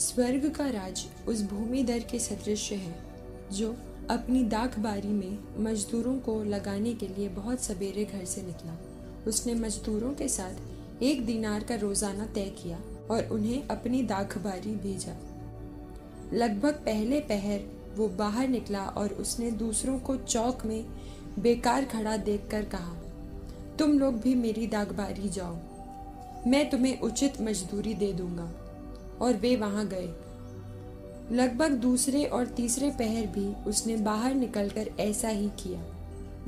स्वर्ग का राज उस भूमि दर के सदृश है, जो अपनी दाख बारी में मजदूरों को लगाने के लिए बहुत सवेरे घर से निकला। उसने मजदूरों के साथ एक दिनार का रोज़ाना तय किया और उन्हें अपनी दाख बारी भेजा। लगभग पहले पहर वो बाहर निकला और उसने दूसरों को चौक में बेकार खड़ा देखकर कहा, तुम लोग भी मेरी दागबारी जाओ। मैं तुम्हें उचित मजदूरी दे दूँगा। और वे वहाँ गए। लगभग दूसरे और तीसरे पहर भी उसने बाहर निकलकर ऐसा ही किया।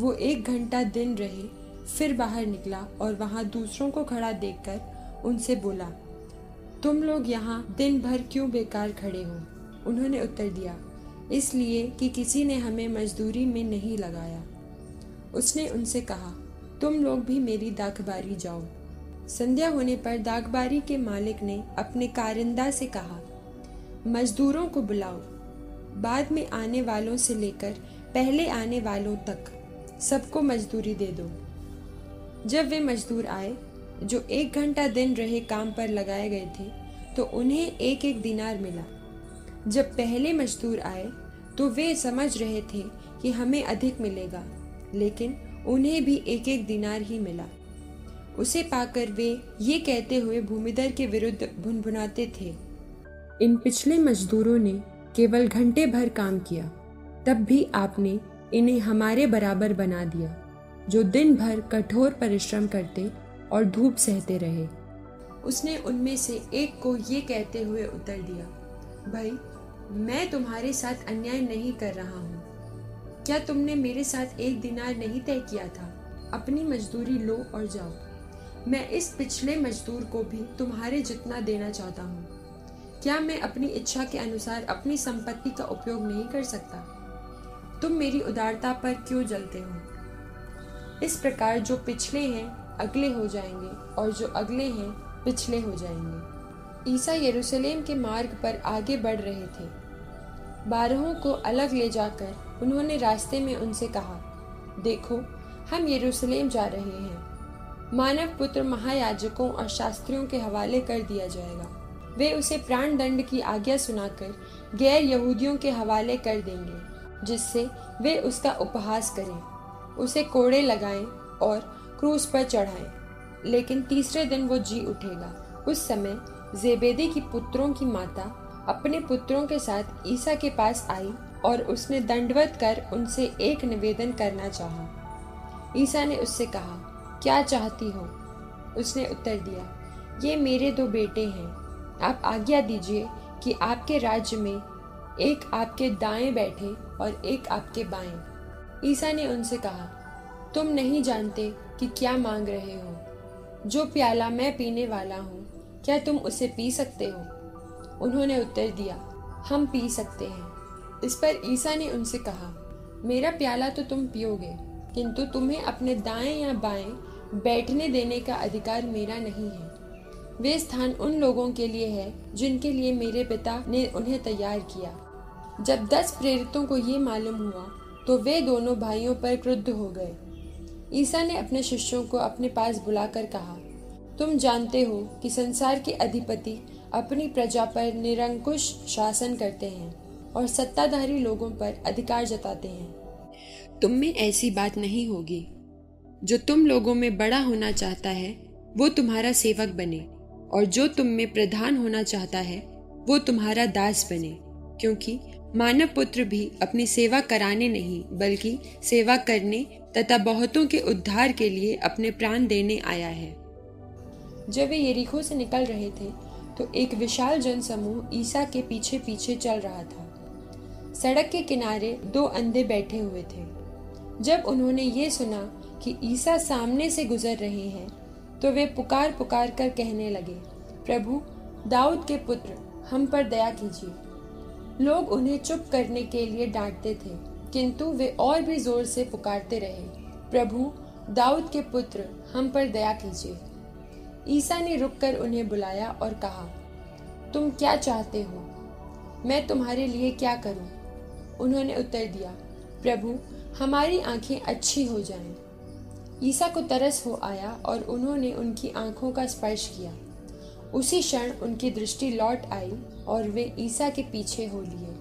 वो एक घंटा दिन रहे, फिर बाहर निकला और वहाँ दूसरों को खड़ा देखकर उनसे बोला, तुम लोग यहाँ दिन भर क्यों बेकार खड़े हो? उन्होंने उत्तर दिया, इसलिए कि किसी ने हमें मजदूरी में नहीं लगाया। उसने उनसे कहा, तुम लोग भी मेरी दाखबारी जाओ। संध्या होने पर दागबारी के मालिक ने अपने कारिंदा से कहा, मजदूरों को बुलाओ। बाद में आने वालों से लेकर पहले आने वालों तक सबको मजदूरी दे दो। जब वे मजदूर आए, जो एक घंटा दिन रहे काम पर लगाए गए थे तो उन्हें एक एक दिनार मिला। जब पहले मजदूर आए तो वे समझ रहे थे कि हमें अधिक मिलेगा, लेकिन उन्हें भी एक एक दिनार ही मिला। उसे पाकर वे ये कहते हुए भूमिधर के विरुद्ध भुनभुनाते थे। इन पिछले मजदूरों ने केवल घंटे भर काम किया तब भी आपने इन्हें हमारे बराबर बना दिया जो दिन भर कठोर परिश्रम करते और धूप सहते रहे। उसने उनमें से एक को ये कहते हुए उत्तर दिया भाई मैं तुम्हारे साथ अन्याय नहीं कर रहा हूँ। क्या तुमने मेरे साथ एक दिनार नहीं तय किया था? अपनी मजदूरी लो और जाओ। मैं इस पिछले मजदूर को भी तुम्हारे जितना देना चाहता हूँ। क्या मैं अपनी इच्छा के अनुसार अपनी संपत्ति का उपयोग नहीं कर सकता? तुम मेरी उदारता पर क्यों जलते हो? इस प्रकार जो पिछले हैं, अगले हो जाएँगे, और जो अगले हैं, पिछले हो जाएँगे। ईसा यरूशलेम के मार्ग पर आगे बढ़ रहे थे। बारहों को अलग ले जाकर उन्होंने रास्ते में उनसे कहा, देखो, हम यरूशलेम जा रहे हैं। मानव पुत्र महायाजकों और शास्त्रियों के हवाले कर दिया जाएगा। वे उसे प्राण दंड की आज्ञा सुनाकर गैर यहूदियों के हवाले कर देंगे, जिससे वे उसका उपहास करें। उसे कोड़े लगाएँ और क्रूस पर चढ़ाएँ, लेकिन तीसरे दिन वो जी उठेगा। उस समय जेबेदी की पुत्रों की माता अपने पुत्रों के साथ ईसा के पास आई और उसने दंडवत कर उनसे एक निवेदन करना चाहा। ईसा ने उससे कहा क्या चाहती हो? उसने उत्तर दिया, ये मेरे दो बेटे हैं। आप आज्ञा दीजिए कि आपके राज्य में एक आपके दाएँ बैठे और एक आपके बाएँ। ईसा ने उनसे कहा, तुम नहीं जानते कि क्या मांग रहे हो। जो प्याला मैं पीने वाला हूँ, क्या तुम उसे पी सकते हो? उन्होंने उत्तर दिया, हम पी सकते हैं। इस पर ईसा ने उनसे कहा, मेरा प्याला तो तुम पियोगे, किंतु तुम्हें अपने दाएँ या बाएँ बैठने देने का अधिकार मेरा नहीं है। वे स्थान उन लोगों के लिए है, जिनके लिए मेरे पिता ने उन्हें तैयार किया। जब दस प्रेरितों को ये मालूम हुआ तो वे दोनों भाइयों पर क्रुद्ध हो गए। ईसा ने अपने शिष्यों को अपने पास बुलाकर कहा, तुम जानते हो कि संसार के अधिपति अपनी प्रजा पर निरंकुश शासन करते हैं और सत्ताधारी लोगों पर अधिकार जताते हैं। तुम में ऐसी बात नहीं होगी। जो तुम लोगों में बड़ा होना चाहता है, वो तुम्हारा सेवक बने, और जो तुम में प्रधान होना चाहता है, वो तुम्हारा दास बने, क्योंकि मानव पुत्र भी अपनी सेवा कराने नहीं, बल्कि सेवा करने तथा बहुतों के उद्धार के लिए अपने प्राण देने आया है। जब वे यरीखो से निकल रहे थे तो एक विशाल जनसमूह ईसा के पीछे पीछे चल रहा था। सड़क के किनारे दो अंधे बैठे हुए थे। जब उन्होंने ये सुना कि ईसा सामने से गुजर रहे हैं तो वे पुकार पुकार कर कहने लगे, प्रभु, दाऊद के पुत्र, हम पर दया कीजिए लोग उन्हें चुप करने के लिए डांटते थे, किंतु वे और भी ज़ोर से पुकारते रहे, प्रभु, दाऊद के पुत्र, हम पर दया कीजिए ईसा ने रुककर उन्हें बुलाया और कहा, तुम क्या चाहते हो मैं तुम्हारे लिए क्या करूँ? उन्होंने उत्तर दिया, प्रभु, हमारी आँखें अच्छी हो जाएँ। ईसा को तरस हो आया और उन्होंने उनकी आँखों का स्पर्श किया। उसी क्षण उनकी दृष्टि लौट आई और वे ईसा के पीछे हो लिए।